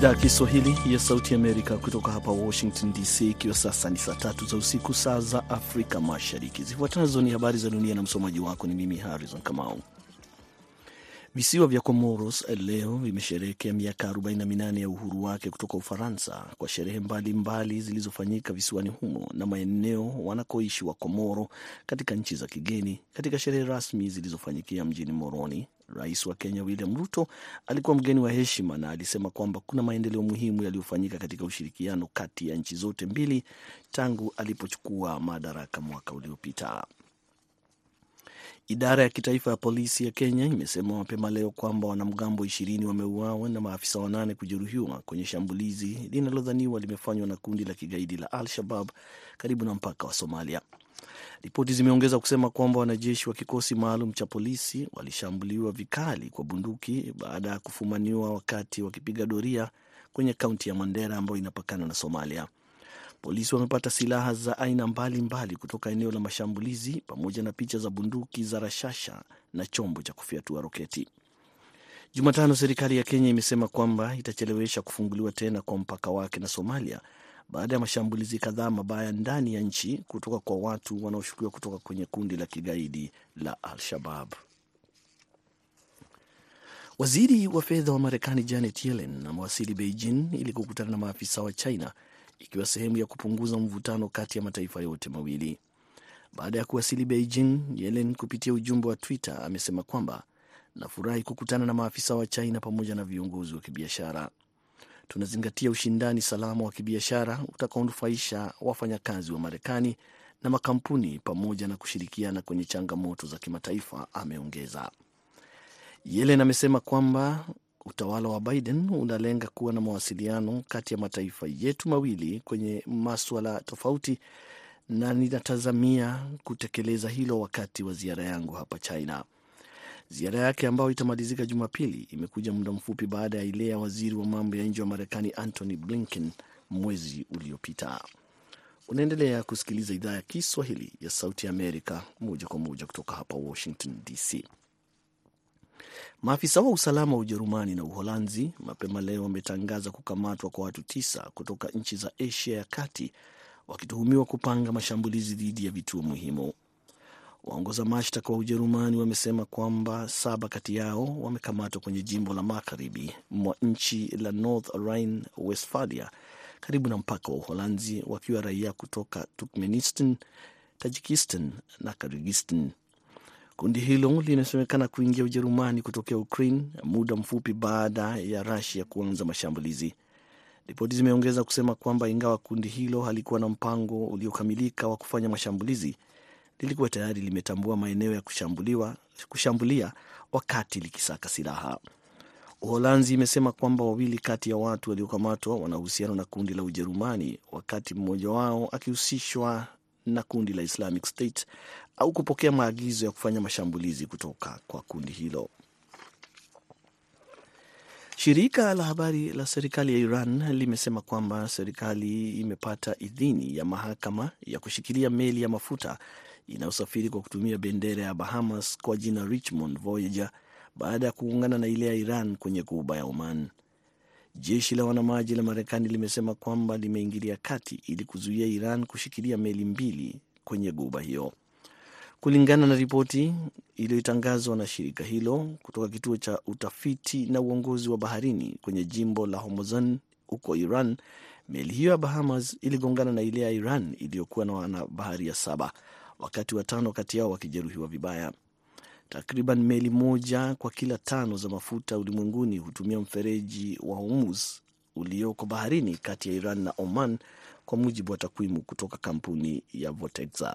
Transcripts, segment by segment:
idhaa ya Kiswahili ya Sauti Amerika kutoka hapa Washington DC, ikiwa sasa ni saa tatu za usiku, saa za Afrika Mashariki. Zifuatazo ni habari za dunia na msomaji wako ni mimi Harrison Kamau. Visiwa vya Comoros leo vimesherehekea miaka 48 ya uhuru wake kutoka Ufaransa kwa sherehe mbalimbali zilizofanyika visiwani humo na maeneo wanakoishi wa Komoro katika nchi za kigeni. Katika sherehe rasmi zilizofanyikia mjini Moroni, Rais wa Kenya William Ruto alikuwa mgeni wa heshima na alisema kwamba kuna maendeleo muhimu yaliyofanyika katika ushirikiano kati ya nchi zote mbili tangu alipochukua madaraka mwaka uliopita. Idara ya kitaifa ya polisi ya Kenya imesema mapema leo kwamba wanamgambo ishirini wameuawa na maafisa wanane kujeruhiwa kwenye shambulizi linalodhaniwa limefanywa na kundi la kigaidi la Al-Shabab karibu na mpaka wa Somalia. Ripoti zimeongeza kusema kwamba wanajeshi wa kikosi maalum cha polisi walishambuliwa vikali kwa bunduki baada ya kufumaniwa wakati wakipiga doria kwenye kaunti ya Mandera ambayo inapakana na Somalia. Polisi wamepata silaha za aina mbalimbali mbali kutoka eneo la mashambulizi pamoja na picha za bunduki za rashasha na chombo cha kufyatua roketi. Jumatano, serikali ya Kenya imesema kwamba itachelewesha kufunguliwa tena kwa mpaka wake na Somalia baada ya mashambulizi kadhaa mabaya ndani ya nchi kutoka kwa watu wanaoshukiwa kutoka kwenye kundi la kigaidi la Al-Shabab. Waziri wa fedha wa Marekani Janet Yellen amewasili Beijing ili kukutana na maafisa wa China ikiwa sehemu ya kupunguza mvutano kati ya mataifa yote mawili. Baada ya kuwasili Beijing, Yellen kupitia ujumbe wa Twitter amesema kwamba nafurahi kukutana na maafisa wa China pamoja na viongozi wa kibiashara. Tunazingatia ushindani salama wa kibiashara utakaonufaisha wafanyakazi wa Marekani na makampuni pamoja na kushirikiana kwenye changamoto za kimataifa, ameongeza. Yellen amesema kwamba utawala wa Biden unalenga kuwa na mawasiliano kati ya mataifa yetu mawili kwenye maswala tofauti, na ninatazamia kutekeleza hilo wakati wa ziara yangu hapa China. Ziara yake ambayo itamalizika Jumapili imekuja muda mfupi baada ya ile ya waziri wa mambo ya nje wa Marekani Antony Blinken mwezi uliopita. Unaendelea kusikiliza idhaa ya Kiswahili ya Sauti ya Amerika moja kwa moja kutoka hapa Washington DC. Maafisa wa usalama wa Ujerumani na Uholanzi mapema leo wametangaza kukamatwa kwa watu tisa kutoka nchi za Asia ya kati wakituhumiwa kupanga mashambulizi dhidi ya vituo muhimu. Waongoza mashtaka wa Ujerumani wamesema kwamba saba kati yao wamekamatwa kwenye jimbo la magharibi mwa nchi la North Rhine Westphalia, karibu na mpaka wa Uholanzi, wakiwa raia kutoka Turkmenistan, Tajikistan na Kyrgyzstan. Kundi hilo linasemekana kuingia Ujerumani kutokea Ukraine muda mfupi baada ya Rusia kuanza mashambulizi. Ripoti zimeongeza kusema kwamba ingawa kundi hilo halikuwa na mpango uliokamilika wa kufanya mashambulizi, lilikuwa tayari limetambua maeneo ya kushambuliwa, kushambulia wakati likisaka silaha. Uholanzi imesema kwamba wawili kati ya watu waliokamatwa wana uhusiano na kundi la Ujerumani, wakati mmoja wao akihusishwa na kundi la Islamic State au kupokea maagizo ya kufanya mashambulizi kutoka kwa kundi hilo. Shirika la habari la serikali ya Iran limesema kwamba serikali imepata idhini ya mahakama ya kushikilia meli ya mafuta inayosafiri kwa kutumia bendera ya Bahamas kwa jina Richmond Voyager baada ya kuungana na ile ya Iran kwenye ghuba ya Oman. Jeshi la wanamaji la Marekani limesema kwamba limeingilia kati ili kuzuia Iran kushikilia meli mbili kwenye ghuba hiyo. Kulingana na ripoti iliyotangazwa na shirika hilo kutoka kituo cha utafiti na uongozi wa baharini kwenye jimbo la Hormozgan huko Iran, meli hiyo ya Bahamas iligongana na ile ya Iran iliyokuwa na wanabaharia saba, wakati watano kati yao wakijeruhiwa vibaya. Takriban meli moja kwa kila tano za mafuta ulimwenguni hutumia mfereji wa Hormuz ulioko baharini kati ya Iran na Oman, kwa mujibu wa takwimu kutoka kampuni ya Vortexa.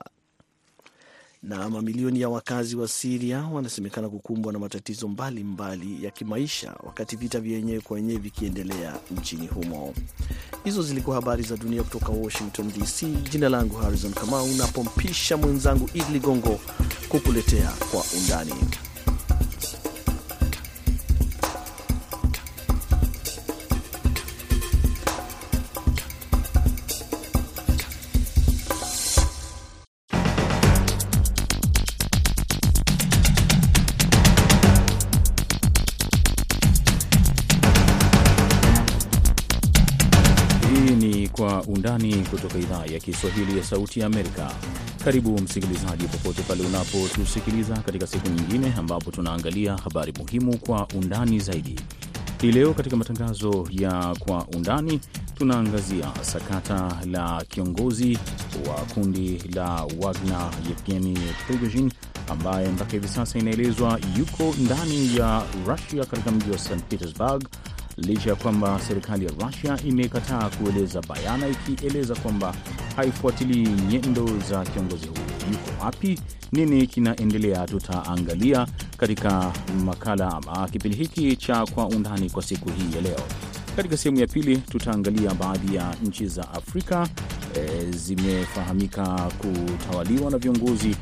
Na mamilioni ya wakazi wa Siria wanasemekana kukumbwa na matatizo mbalimbali mbali ya kimaisha wakati vita vya wenyewe kwa wenyewe vikiendelea nchini humo. Hizo zilikuwa habari za dunia kutoka Washington DC. Jina langu Harrison Kamau, napompisha mwenzangu Idi Ligongo kukuletea kwa undani. Kutoka idhaa ya Kiswahili ya Sauti ya Amerika. Karibu msikilizaji, popote pale unapotusikiliza katika siku nyingine ambapo tunaangalia habari muhimu kwa undani zaidi. Hii leo katika matangazo ya Kwa Undani tunaangazia sakata la kiongozi wa kundi la Wagner Yevgeni Prigozhin ambaye mpaka hivi sasa inaelezwa yuko ndani ya Rusia katika mji wa St Petersburg licha ya kwamba serikali ya Rusia imekataa kueleza bayana, ikieleza kwamba haifuatilii nyendo za kiongozi huyo. Yuko wapi? Nini kinaendelea? Tutaangalia katika makala ama kipindi hiki cha Kwa Undani kwa siku hii ya leo. Katika sehemu ya pili tutaangalia baadhi ya nchi za Afrika e, zimefahamika kutawaliwa na viongozi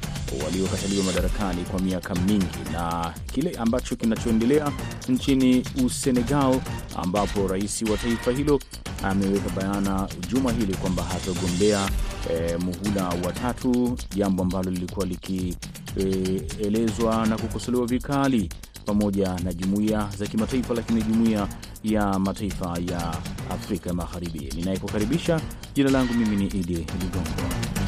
waliokataliwa madarakani kwa miaka mingi na kile ambacho kinachoendelea nchini Usenegal, ambapo rais wa taifa hilo ameweka bayana juma hili kwamba hatagombea e, muhula wa tatu, jambo ambalo lilikuwa likielezwa e, na kukosolewa vikali pamoja na jumuiya za kimataifa, lakini jumuiya ya mataifa ya Afrika Magharibi. Ninayekukaribisha, jina langu mimi ni Idi Ligongo.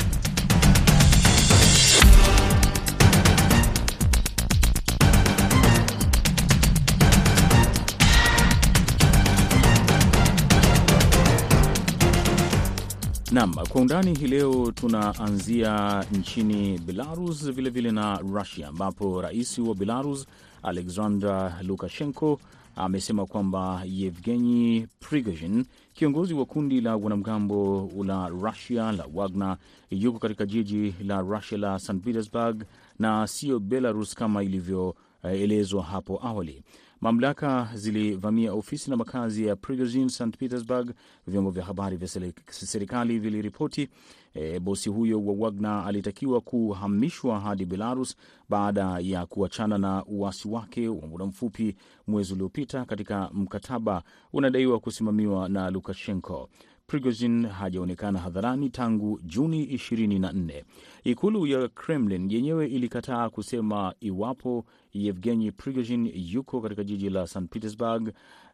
Naam, kwa undani hii leo tunaanzia nchini Belarus vilevile vile na Russia, ambapo rais wa Belarus Alexander Lukashenko amesema kwamba Yevgeny Prigozhin, kiongozi wa kundi la wanamgambo la Russia la Wagner, yuko katika jiji la Russia la St Petersburg na sio Belarus kama ilivyoelezwa hapo awali. Mamlaka zilivamia ofisi na makazi ya Prigozhin St Petersburg. Vyombo vya habari vya serikali viliripoti e, bosi huyo wa Wagner alitakiwa kuhamishwa hadi Belarus baada ya kuachana na uasi wake wa muda mfupi mwezi uliopita katika mkataba unadaiwa kusimamiwa na Lukashenko. Prigozhin hajaonekana hadharani tangu Juni 24. Ikulu ya Kremlin yenyewe ilikataa kusema iwapo Yevgeny Prigozhin yuko katika jiji la St Petersburg.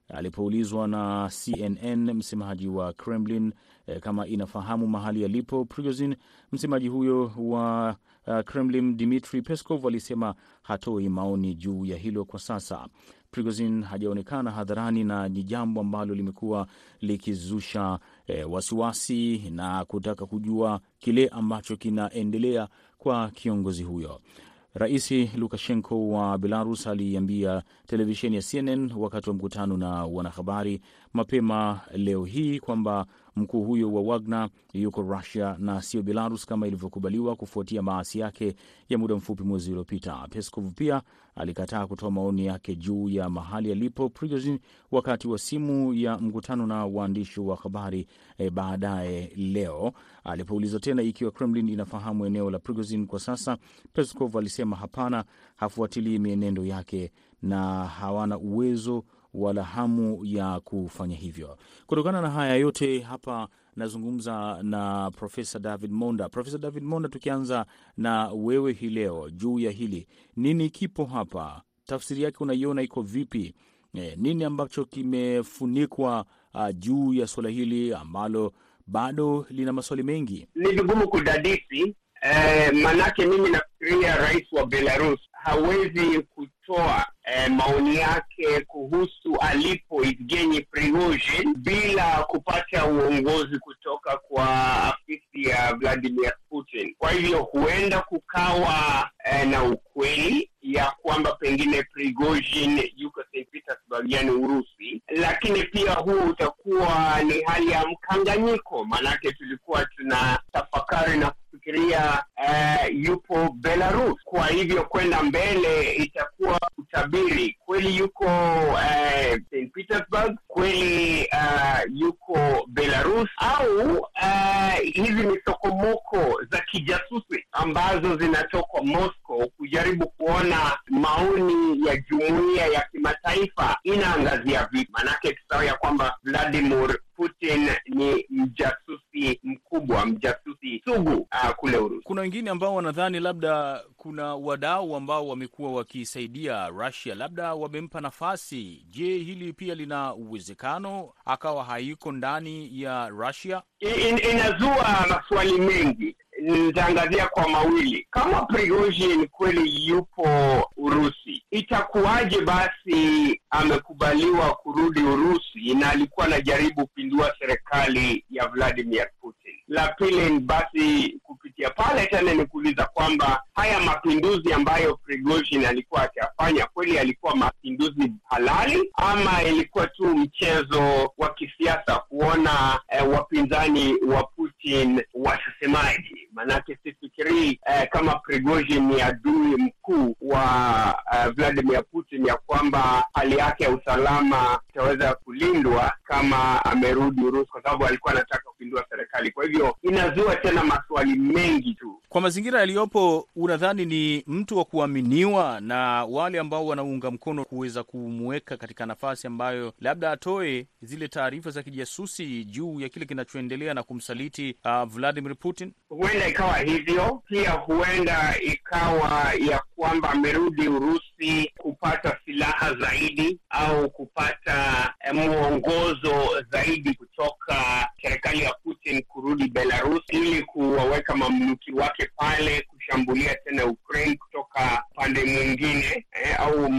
Alipoulizwa na CNN, msemaji wa Kremlin eh, kama inafahamu mahali alipo Prigozhin, msemaji huyo wa uh, Kremlin Dmitri Peskov alisema hatoi maoni juu ya hilo kwa sasa. Prigozhin hajaonekana hadharani na ni jambo ambalo limekuwa likizusha eh, wasiwasi na kutaka kujua kile ambacho kinaendelea kwa kiongozi huyo. Rais Lukashenko wa Belarus aliambia televisheni ya CNN wakati wa mkutano na wanahabari mapema leo hii kwamba mkuu huyo wa Wagner yuko Rusia na sio Belarus kama ilivyokubaliwa kufuatia maasi yake ya muda mfupi mwezi uliopita. Peskov pia alikataa kutoa maoni yake juu ya mahali alipo Prigozhin wakati wa simu ya mkutano na waandishi wa habari e, baadaye leo. Alipoulizwa tena ikiwa Kremlin inafahamu eneo la Prigozhin kwa sasa, Peskov alisema hapana, hafuatilii mienendo yake na hawana uwezo wala hamu ya kufanya hivyo. Kutokana na haya yote, hapa nazungumza na Profesa David Monda. Profesa David Monda, tukianza na wewe hii leo juu ya hili, nini kipo hapa? Tafsiri yake unaiona iko vipi? E, nini ambacho kimefunikwa uh, juu ya suala hili ambalo bado lina maswali mengi? Ni vigumu kudadisi eh, manake mimi nafikiria rais wa Belarus hawezi kutoa eh, maoni yake kuhusu alipo Evgeny Prigozhin bila kupata uongozi kutoka kwa afisi ya Vladimir Putin. Kwa hivyo huenda kukawa eh, na ukweli ya kwamba pengine Prigozhin yuko St Petersburg, yani Urusi, lakini pia huu utakuwa ni hali ya mkanganyiko, maanake tulikuwa tuna tafakari na kufikiria eh, yupo Belarus. Kwa hivyo kwenda mbele itakuwa utabiri, kweli yuko uh, St Petersburg, kweli uh, yuko Belarus au uh, hizi ni sokomoko za kijasusi ambazo zinatoka Moscow kujaribu kuona maoni ya jumuiya ya kimataifa inaangazia vipi. manake tusahau ya kwamba Vladimir Putin ni mjasusi mjasusi mkubwa, mjasusi sugu uh, kule Urusi. Kuna wengine ambao wanadhani labda kuna wadau ambao wamekuwa wakisaidia Russia, labda wamempa nafasi. Je, hili pia lina uwezekano akawa haiko ndani ya Russia? In, inazua maswali mengi. Nitaangazia kwa mawili. Kama Prigozhin kweli yupo Urusi, itakuwaje basi amekubaliwa kurudi Urusi na alikuwa anajaribu kupindua serikali ya Vladimir Putin? La pili basi kupitia pale tena ni kuuliza kwamba haya mapinduzi ambayo Prigozhin alikuwa akiyafanya kweli alikuwa mapinduzi halali ama ilikuwa tu mchezo wa kisiasa kuona eh, wapinzani wa Putin watasemaje? Maanake sifikirii eh, kama Prigozhin ni adui mkuu wa eh, Vladimir Putin, ya kwamba hali yake ya usalama itaweza kulindwa kama amerudi Urusi, kwa sababu alikuwa anataka kupindua serikali. Kwa hivyo inazua tena maswali mengi tu. Kwa mazingira yaliyopo, unadhani ni mtu wa kuaminiwa na wale ambao wanaunga mkono kuweza kumweka katika nafasi ambayo labda atoe zile taarifa za kijasusi juu ya kile kinachoendelea na kumsaliti uh, Vladimir Putin? Huenda ikawa hivyo, pia huenda ikawa ya kwamba amerudi Urusi kupata silaha zaidi au kupata eh, mwongozo zaidi kutoka serikali ya Putin kurudi Belarus ili kuwaweka mamluki wake pale kushambulia tena Ukraine kutoka pande mwingine eh, au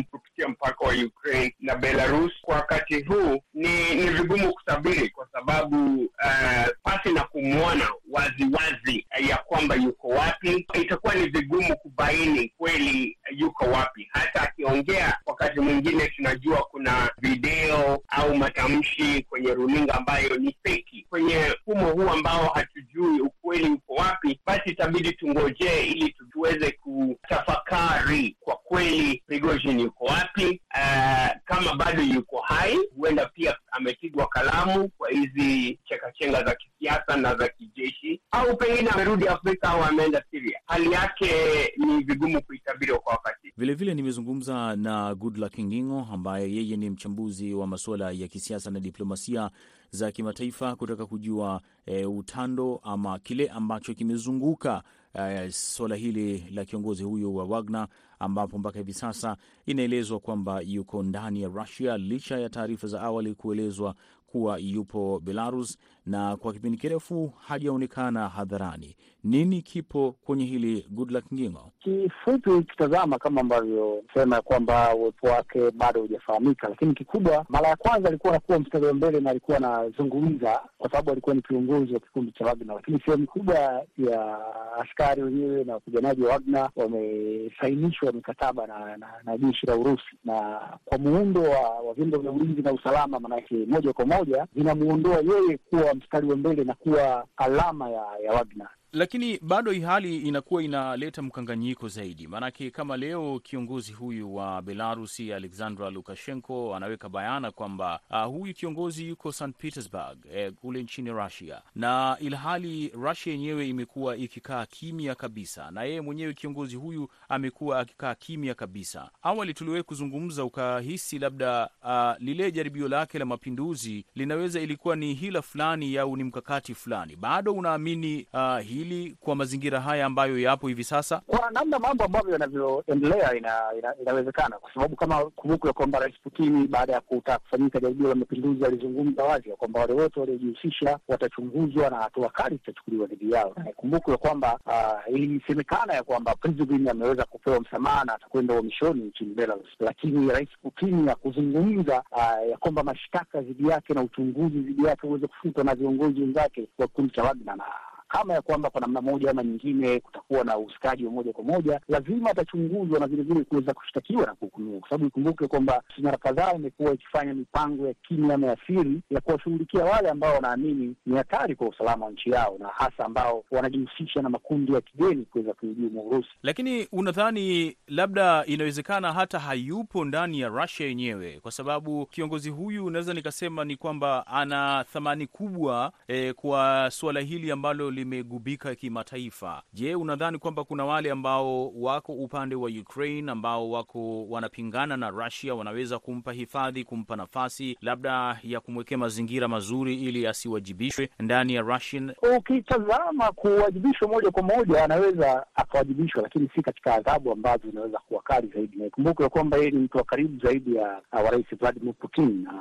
kupitia mpaka wa Ukraine na Belarus. Kwa wakati huu ni ni vigumu kutabiri kwa sababu uh, pasi na kumwona wazi wazi eh, ya kwamba yuko wapi, itakuwa ni vigumu kubaini kweli yuko wapi. Hata akiongea wakati mwingine tunajua kuna video au matamshi kwenye runinga ambayo ni feki. Kwenye mfumo huu ambao hatujui ukweli uko wapi, basi itabidi tungojee ili tuweze kutafakari kwa kweli Prigozhin yuko wapi. Uh, kama bado yuko hai, huenda pia amepigwa kalamu kwa hizi chekachenga za kisiasa na za kijeshi, au pengine amerudi Afrika au ameenda Syria. Hali yake ni vigumu kuitabiri kwa wakati. Vilevile nimezungumza na Goodluck Ngingo ambaye yeye ni mchambuzi wa masuala ya kisiasa na diplomasia za kimataifa kutaka kujua e, utando ama kile ambacho kimezunguka e, suala hili la kiongozi huyo wa Wagner ambapo mpaka hivi sasa inaelezwa kwamba yuko ndani ya Rusia licha ya taarifa za awali kuelezwa kuwa yupo Belarus na kwa kipindi kirefu hajaonekana hadharani. Nini kipo kwenye hili, Goodluck Ngingo? Kifupi ukitazama kama ambavyo sema ya kwamba uwepo wake bado hujafahamika, lakini kikubwa, mara ya kwanza alikuwa anakuwa mstari wa mbele na alikuwa anazungumza kwa sababu alikuwa ni kiongozi wa kikundi cha Wagner, lakini sehemu kubwa ya askari wenyewe na wapiganaji wa Wagner wamesainishwa mikataba na, na, na jeshi la Urusi, na kwa muundo wa, wa vyombo vya ulinzi na usalama, maanake moja kwa moja vinamuondoa yeye kuwa mstari wa mbele na kuwa alama ya, ya Wagner lakini bado hii hali inakuwa inaleta mkanganyiko zaidi, maanake kama leo kiongozi huyu wa Belarusi Alexandra Lukashenko anaweka bayana kwamba uh, huyu kiongozi yuko St Petersburg eh, kule nchini Russia, na ilhali Russia yenyewe imekuwa ikikaa kimya kabisa, na yeye mwenyewe kiongozi huyu amekuwa akikaa kimya kabisa. Awali tuliwahi kuzungumza, ukahisi labda uh, lile jaribio lake la mapinduzi linaweza ilikuwa ni hila fulani au ni mkakati fulani. Bado unaamini uh, hili kwa mazingira haya ambayo yapo hivi sasa? Kwa namna mambo ambavyo yanavyoendelea ina, ina, inawezekana kwa sababu kama kumbuku ya kwamba Rais Putini baada ya kutaka kufanyika jaribio la mapinduzi alizungumza wazi ya kwamba wale wote waliojihusisha watachunguzwa na hatua kali zitachukuliwa dhidi yao. Kumbuku ya kwamba uh, ilisemekana ya kwamba Prigozhin ameweza kupewa msamaha na atakwenda uhamishoni nchini Belarus, lakini Rais Putini hakuzungumza uh, ya kwamba mashtaka dhidi yake na uchunguzi dhidi yake uweze kufutwa na viongozi wenzake wa kikundi cha Wagner na kama ya kwamba kwa namna moja ama nyingine kutakuwa na uhusikaji wa moja kwa moja, lazima atachunguzwa na vilevile kuweza kushtakiwa na kuhukumiwa, kwa sababu ikumbuke kwamba mara kadhaa imekuwa ikifanya mipango ya kimya ama ya siri ya kuwashughulikia wale ambao wanaamini ni hatari kwa usalama wa nchi yao, na hasa ambao wanajihusisha na makundi ya kigeni kuweza kuhujumu Urusi. Lakini unadhani labda inawezekana hata hayupo ndani ya Russia yenyewe, kwa sababu kiongozi huyu unaweza nikasema ni kwamba ana thamani kubwa eh, kwa suala hili ambalo limegubika kimataifa. Je, unadhani kwamba kuna wale ambao wako upande wa Ukraine ambao wako wanapingana na Russia wanaweza kumpa hifadhi, kumpa nafasi labda ya kumwekea mazingira mazuri ili asiwajibishwe ndani ya Russian? Ukitazama kuwajibishwa moja kwa moja, anaweza akawajibishwa, lakini si katika adhabu ambazo zinaweza kuwa kali zaidi, Naikumbuke kwamba yeye ni mtu wa karibu zaidi ya wa rais Vladimir Putin na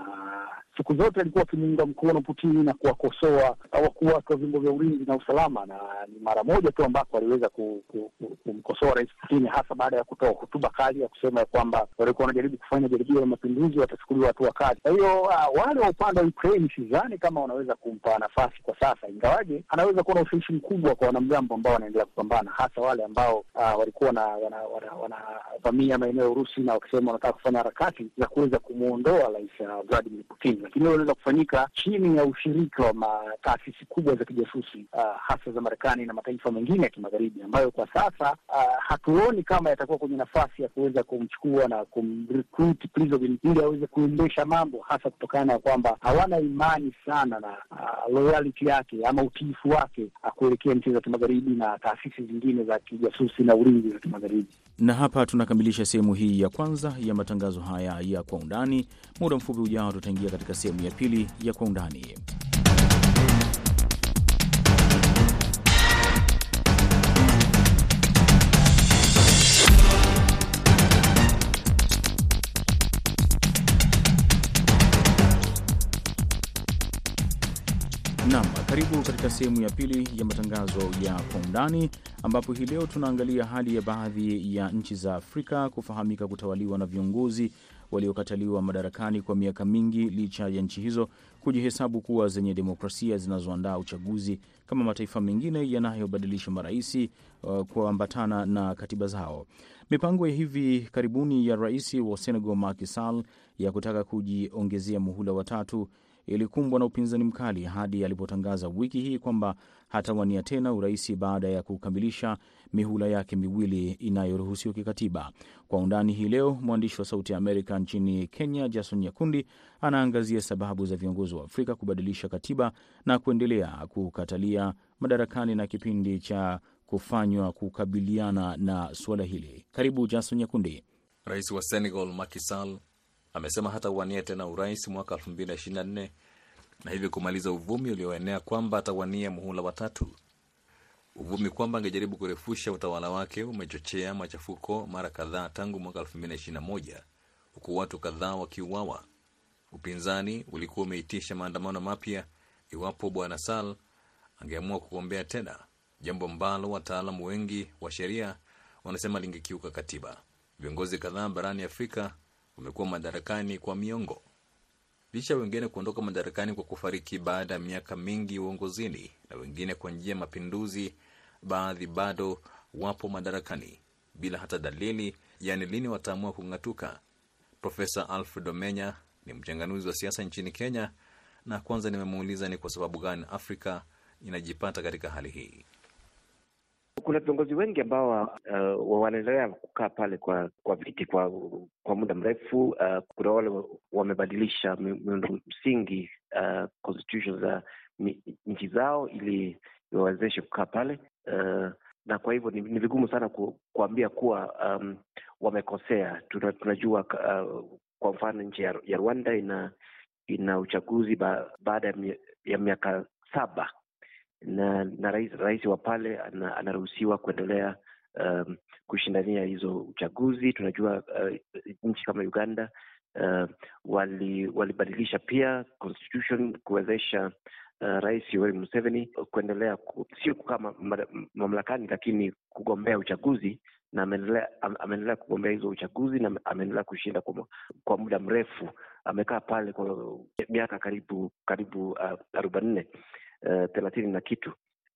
siku zote alikuwa akimuunga mkono Putin na kuwakosoa wakuu wake wa vyombo vya ulinzi na usalama, na ni mara moja tu ambako aliweza kumkosoa ku, ku, rais Putin, hasa baada ya kutoa hotuba kali ya kusema ya kwamba walikuwa wanajaribu kufanya jaribio la mapinduzi, watachukuliwa hatua kali. Kwa hiyo uh, wale wa upande wa Ukraine sidhani kama wanaweza kumpa nafasi kwa sasa, ingawaje anaweza kuwa na ushawishi mkubwa kwa wanamgambo ambao wanaendelea kupambana, hasa wale ambao uh, walikuwa wanavamia wana, wana maeneo ya Urusi na wakisema wanataka kufanya harakati za kuweza kumwondoa rais uh, Vladimir Putin lakini hiyo inaweza kufanyika chini ya ushirika wa taasisi kubwa za kijasusi uh, hasa za Marekani na mataifa mengine ya kimagharibi ambayo kwa sasa uh, hatuoni kama yatakuwa kwenye nafasi ya kuweza kumchukua na kumrecruit Prigozhin ili aweze kuendesha mambo, hasa kutokana na kwamba hawana imani sana na uh, loyalty yake ama utiifu wake kuelekea nchi za kimagharibi na taasisi zingine za kijasusi na ulinzi za kimagharibi. Na hapa tunakamilisha sehemu hii ya kwanza ya matangazo haya ya kwa undani. Muda mfupi ujao tutaingia katika sehemu ya pili ya kwa undani. Naam, karibu katika sehemu ya pili ya matangazo ya kwa undani, ambapo hii leo tunaangalia hali ya baadhi ya nchi za Afrika kufahamika kutawaliwa na viongozi waliokataliwa madarakani kwa miaka mingi, licha ya nchi hizo kujihesabu kuwa zenye demokrasia zinazoandaa uchaguzi kama mataifa mengine yanayobadilisha maraisi uh, kuambatana na katiba zao. Mipango ya hivi karibuni ya rais wa Senegal Macky Sall ya kutaka kujiongezea muhula watatu ilikumbwa na upinzani mkali hadi alipotangaza wiki hii kwamba hatawania tena urais baada ya kukamilisha mihula yake miwili inayoruhusiwa kikatiba. Kwa undani hii leo, mwandishi wa Sauti ya Amerika nchini Kenya, Jason Nyakundi, anaangazia sababu za viongozi wa Afrika kubadilisha katiba na kuendelea kukatalia madarakani na kipindi cha kufanywa kukabiliana na suala hili. Karibu Jason Nyakundi. Rais wa Senegal Macky Sall amesema hatawania tena urais mwaka 2024 na hivyo kumaliza uvumi ulioenea kwamba atawania muhula watatu. Uvumi kwamba angejaribu kurefusha utawala wake umechochea machafuko mara kadhaa tangu mwaka 2021 huku watu kadhaa wakiuawa. Upinzani ulikuwa umeitisha maandamano mapya iwapo bwana Sal angeamua kugombea tena, jambo ambalo wataalamu wengi wa sheria wanasema lingekiuka katiba. Viongozi kadhaa barani Afrika wamekuwa madarakani kwa miongo, licha wengine kuondoka madarakani kwa kufariki baada ya miaka mingi uongozini na wengine kwa njia ya mapinduzi. Baadhi bado wapo madarakani bila hata dalili, yaani lini wataamua kung'atuka. Profesa Alfred Omenya ni mchanganuzi wa siasa nchini Kenya, na kwanza nimemuuliza ni kwa sababu gani Afrika inajipata katika hali hii. Kuna viongozi wengi ambao uh, wanaendelea kukaa pale kwa kwa viti kwa kwa muda mrefu. Uh, kuna wale wamebadilisha miundo msingi uh, constitution za nchi zao ili iwawezeshe kukaa pale uh, na kwa hivyo ni, ni vigumu sana ku, kuambia kuwa um, wamekosea. Tuna, tunajua uh, kwa mfano nchi ya, ya Rwanda ina ina uchaguzi ba, baada ya, miaka saba na na rais, rais wa pale ana, anaruhusiwa kuendelea um, kushindania hizo uchaguzi. Tunajua uh, nchi kama Uganda uh, wali walibadilisha pia constitution kuwezesha uh, Rais Yoweri Museveni kuendelea ku, sio kukaa mamlakani, lakini kugombea uchaguzi na ameendelea kugombea hizo uchaguzi na ameendelea kushinda kwa, kwa muda mrefu. Amekaa pale kwa miaka karibu karibu uh, arobaini uh, thelathini uh, na kitu.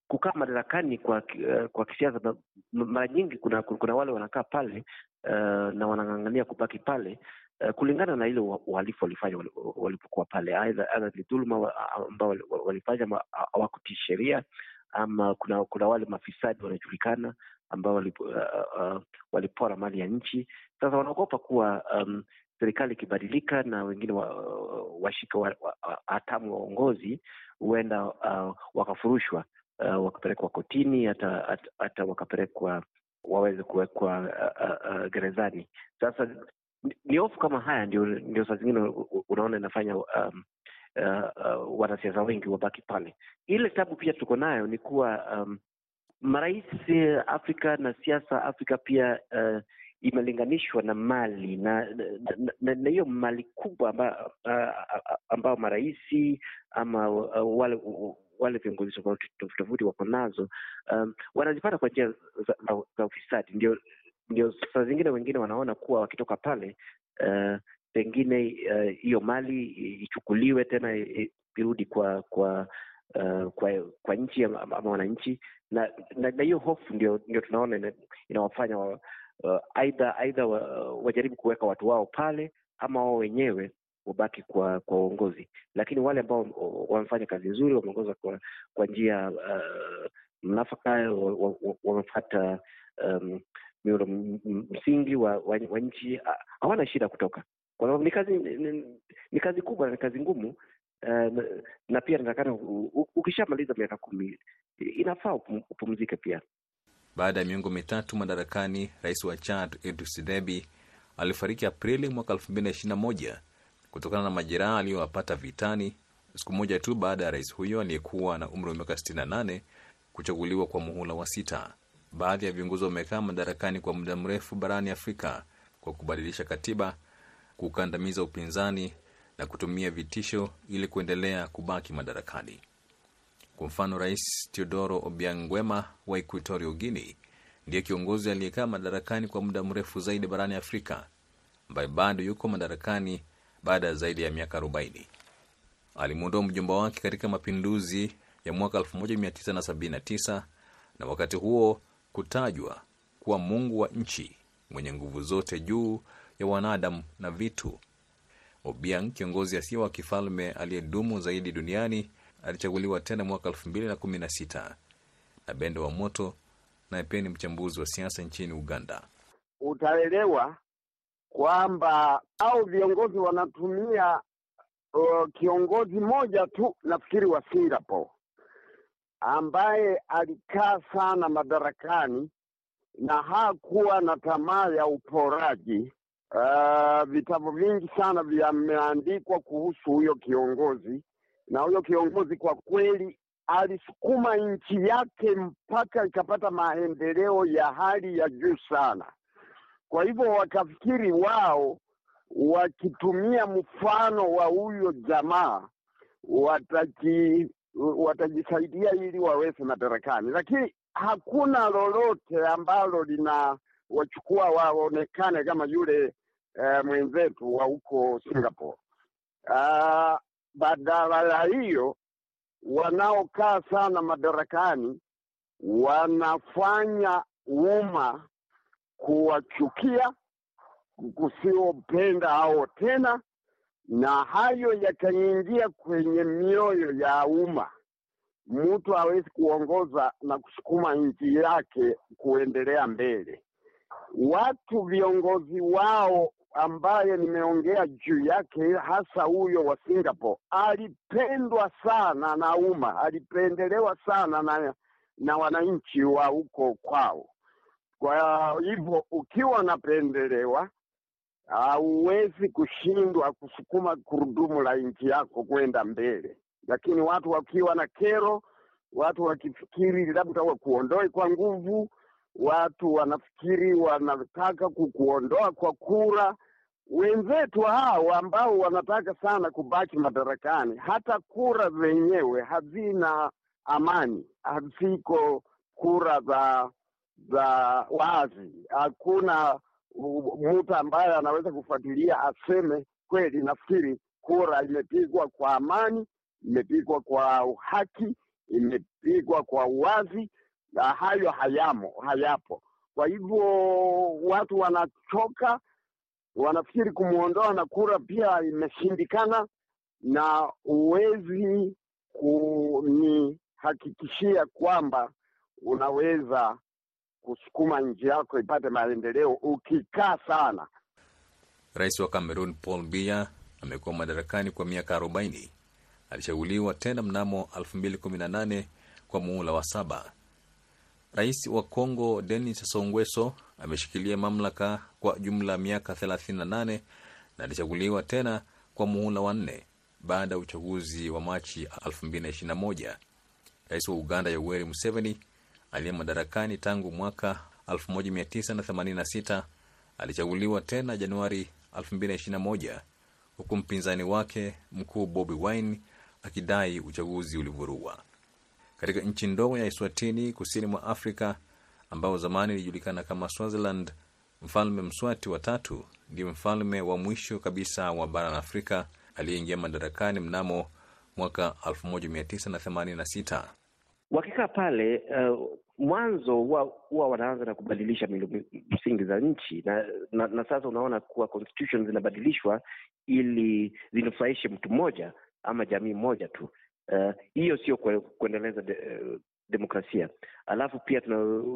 Kukaa madarakani kwa uh, kwa kisiasa, mara nyingi kuna kuna wale wanakaa pale uh, na wanang'ang'ania kubaki pale uh, kulingana na ile uhalifu walifanya walipokuwa pale, aidha ni dhuluma ambao walifanya hawakutii sheria, ama kuna kuna wale mafisadi wanajulikana ambao walipora uh, uh, mali ya nchi. Sasa wanaogopa kuwa um, serikali ikibadilika na wengine washika wa, wa, wa, hatamu wa uongozi huenda uh, wakafurushwa uh, wakapelekwa kotini hata, hata, wakapelekwa waweze kuwekwa uh, uh, uh, gerezani. Sasa ni hofu kama haya ndio, ndio saa zingine unaona inafanya um, uh, uh, wanasiasa wengi wabaki pale. Ile tabu pia tuko nayo ni kuwa um, marais Afrika na siasa Afrika pia uh, imelinganishwa na mali na na hiyo mali kubwa ambayo ambao maraisi ama wale wale viongozi tofauti tofauti wako nazo um, wanazipata kwa njia za, za, za ufisadi. Ndio ndio saa zingine wengine wanaona kuwa wakitoka pale uh, pengine hiyo uh, mali ichukuliwe tena irudi kwa kwa uh, kwa kwa nchi ama wananchi, na na hiyo hofu ndio ndio tunaona inawafanya uh, aidha aidha wajaribu kuweka watu wao pale ama wao wenyewe wabaki kwa kwa uongozi, lakini wale ambao wamefanya kazi nzuri, wameongoza kwa kwa njia uh, mnafaka, wamepata um, miundo msingi wa, wa, wa nchi, hawana shida kutoka, kwa sababu ni kazi ni, ni kazi kubwa, ni kazi ngumu uh, na, na pia natakana ukishamaliza miaka kumi inafaa upumzike pia. Baada ya miongo mitatu madarakani, rais wa Chad Idris Deby alifariki Aprili mwaka elfu mbili na ishirini na moja kutokana na majeraha aliyowapata vitani, siku moja tu baada ya rais huyo aliyekuwa na umri wa miaka 68 kuchaguliwa kwa muhula wa sita. Baadhi ya viongozi wamekaa madarakani kwa muda mrefu barani Afrika kwa kubadilisha katiba, kukandamiza upinzani na kutumia vitisho ili kuendelea kubaki madarakani. Kwa mfano, Rais Teodoro Obiang Nguema wa Equatorio Guinea ndiye kiongozi aliyekaa madarakani kwa muda mrefu zaidi barani Afrika, ambaye bado yuko madarakani baada ya zaidi ya miaka 40. Alimwondoa mjomba wake katika mapinduzi ya mwaka 1979 na wakati huo kutajwa kuwa mungu wa nchi mwenye nguvu zote juu ya wanadamu na vitu. Obiang, kiongozi asiye wa kifalme aliyedumu zaidi duniani, alichaguliwa tena mwaka 2016. Na Bende wa Moto naye pia ni mchambuzi wa siasa nchini Uganda. Utaelewa kwamba au viongozi wanatumia uh, kiongozi mmoja tu, nafikiri wa Singapore ambaye alikaa sana madarakani na hakuwa na tamaa ya uporaji. Uh, vitabu vingi sana vimeandikwa kuhusu huyo kiongozi, na huyo kiongozi kwa kweli alisukuma nchi yake mpaka ikapata maendeleo ya hali ya juu sana. Kwa hivyo wakafikiri wao wakitumia mfano wa huyo jamaa wataji watajisaidia ili waweze madarakani, lakini hakuna lolote ambalo linawachukua waonekane kama yule uh, mwenzetu wa huko Singapore. Uh, badala ya hiyo wanaokaa sana madarakani wanafanya umma kuwachukia, kusiopenda hao tena, na hayo yakaingia kwenye mioyo ya umma. Mtu hawezi kuongoza na kusukuma nchi yake kuendelea mbele. Watu viongozi wao ambaye nimeongea juu yake, hasa huyo wa Singapore, alipendwa sana na umma, alipendelewa sana na na wananchi wa huko kwao. Kwa hivyo ukiwa unapendelewa, hauwezi kushindwa kusukuma gurudumu la nchi yako kwenda mbele. Lakini watu wakiwa na kero, watu wakifikiri labda wakuondoe kwa nguvu, watu wanafikiri wanataka kukuondoa kwa kura. Wenzetu hao ambao wanataka sana kubaki madarakani, hata kura zenyewe hazina amani, haziko kura za za wazi. Hakuna mtu ambaye anaweza kufuatilia aseme kweli, nafikiri kura imepigwa kwa amani, imepigwa kwa uhaki, imepigwa kwa uwazi, na hayo hayamo, hayapo. Kwa hivyo watu wanachoka, wanafikiri kumwondoa na kura pia imeshindikana, na huwezi kunihakikishia kwamba unaweza kusukuma nchi yako ipate maendeleo ukikaa sana. Rais wa Cameroon Paul Biya amekuwa madarakani kwa miaka 40. Alichaguliwa tena mnamo 2018 kwa muhula wa saba. Rais wa Kongo Denis Sassou Nguesso ameshikilia mamlaka kwa jumla miaka 38 na alichaguliwa tena kwa muhula wa nne baada ya uchaguzi wa Machi 2021. Rais wa Uganda Yoweri Museveni aliye madarakani tangu mwaka 1986 alichaguliwa tena Januari 2021 huku mpinzani wake mkuu Bobi Wine akidai uchaguzi ulivurugwa. Katika nchi ndogo ya Eswatini kusini mwa Afrika ambao zamani ilijulikana kama Swaziland, mfalme Mswati wa tatu ndiye mfalme wa mwisho kabisa wa bara la Afrika aliyeingia madarakani mnamo mwaka 1986. Wakikaa pale uh, mwanzo huwa wanaanza na kubadilisha miundo msingi za nchi na, na, na sasa unaona kuwa constitution zinabadilishwa ili zinufaishe mtu mmoja ama jamii moja tu. Hiyo uh, sio kuendeleza de, uh, demokrasia. Alafu pia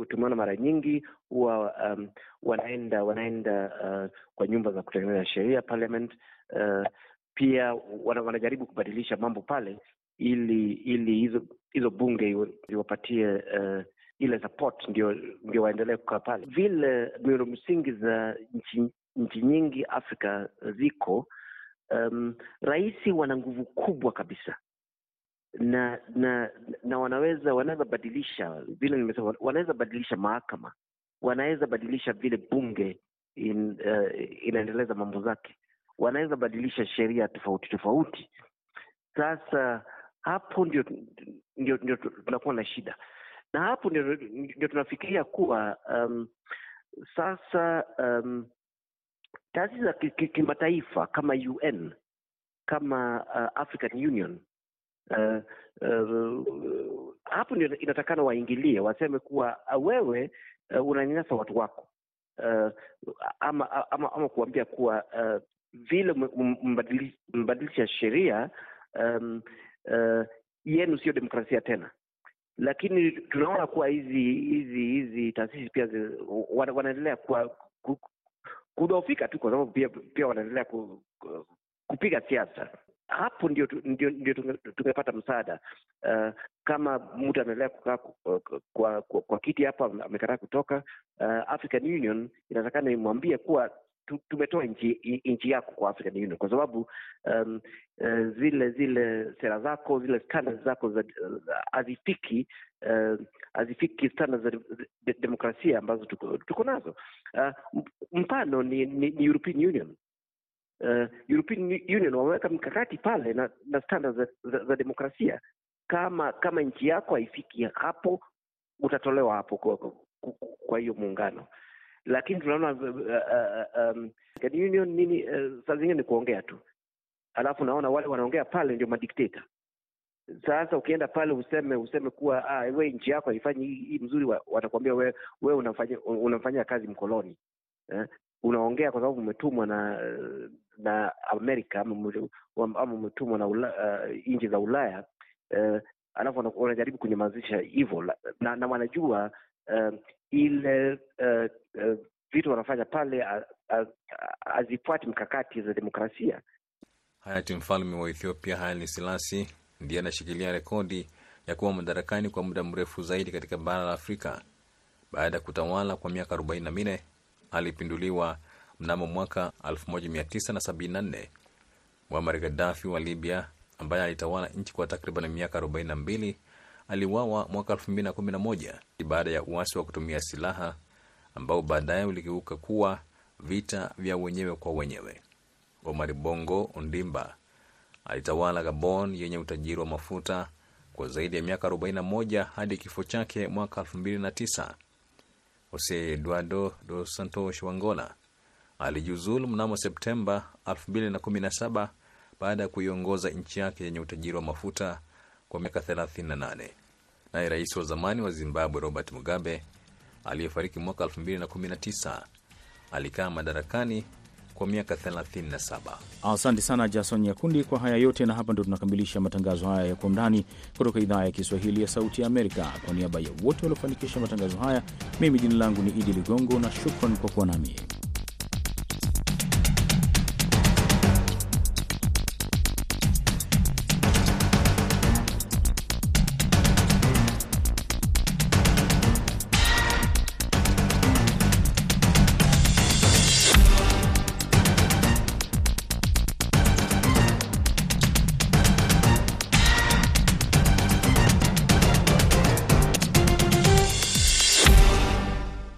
tumeona mara nyingi huwa um, wanaenda wanaenda uh, kwa nyumba za kutengeneza sheria parliament. Uh, pia wana, wanajaribu kubadilisha mambo pale ili ili hizo hizo bunge iwapatie uh, ile support ndio ndio waendelee kukaa pale. Vile miundo msingi za nchi, nchi nyingi Afrika ziko um, rais wana nguvu kubwa kabisa na na na wanaweza wanaweza badilisha vile nimesema, wanaweza badilisha mahakama, wanaweza badilisha vile bunge in, uh, inaendeleza mambo zake, wanaweza badilisha sheria tofauti tofauti. Sasa hapo ndio ndio, ndio tunakuwa na shida, na hapo ndio, ndio tunafikiria kuwa um, sasa um, taasisi za kimataifa kama UN kama uh, African Union uh, uh, hapo ndio inatakana waingilie, waseme kuwa uh, wewe uh, unanyanyasa watu wako uh, ama, ama, ama kuambia kuwa uh, vile mbadilisha sheria um, uh, yenu sio demokrasia tena lakini tunaona kuwa hizi hizi hizi taasisi pia wanaendelea kuwa kudhoofika tu kwa sababu pia, pia wanaendelea ku, ku, kupiga siasa. Hapo ndio ndio, ndio tungepata msaada uh, kama mtu anaendelea kukaa kwa, kwa, kwa, kiti hapo amekataa kutoka. Uh, African Union inatakana imwambie kuwa tumetoa nchi nchi yako kwa African Union kwa sababu um, uh, zile zile sera zako zile standards zako hazifiki uh, hazifiki standards za de, demokrasia ambazo tuko, tuko nazo. Uh, mfano ni, ni, ni European Union. Uh, European Union wameweka mkakati pale na, na standards za, za, za demokrasia. Kama kama nchi yako haifiki hapo, utatolewa hapo kwa, kwa, kwa hiyo muungano lakini tunaona uh, uh, um, union nini uh, saa zingine ni kuongea tu, alafu naona wale wanaongea pale ndio madikteta. Sasa ukienda pale useme useme kuwa ah, we nchi yako haifanyi hii mzuri, watakwambia we, we unafanya unafanyia kazi mkoloni eh? Unaongea kwa sababu umetumwa na na Amerika ama umetumwa na uh, nchi za Ulaya uh, alafu wanajaribu kunyamazisha hivyo na, na wanajua uh, ile uh, uh, vitu wanafanya pale hazifuati mkakati za demokrasia. Hayati mfalme wa Ethiopia Haile Selassie ndiye anashikilia rekodi ya kuwa madarakani kwa muda mrefu zaidi katika bara la Afrika. Baada ya kutawala kwa miaka 44 alipinduliwa mnamo mwaka 1974. Muammar Gaddafi wa Libya ambaye alitawala nchi kwa takriban miaka 42 aliuawa mwaka 2011 baada ya uasi wa kutumia silaha ambao baadaye uligeuka kuwa vita vya wenyewe kwa wenyewe. Omar Bongo Ondimba alitawala Gabon yenye utajiri wa mafuta kwa zaidi ya miaka 41 hadi kifo chake mwaka 2009. Jose Eduardo dos Santos Wangola alijiuzulu mnamo Septemba 2017 baada ya kuiongoza nchi yake yenye utajiri wa mafuta kwa miaka 38. Naye rais wa zamani wa Zimbabwe Robert Mugabe aliyefariki mwaka 2019 alikaa madarakani kwa miaka 37. Asante sana Jason Nyakundi kwa haya yote, na hapa ndo tunakamilisha matangazo haya ya Kwa Undani kutoka idhaa ya Kiswahili ya Sauti ya Amerika. Kwa niaba ya wote waliofanikisha matangazo haya, mimi jina langu ni Idi Ligongo na shukran kwa kuwa nami.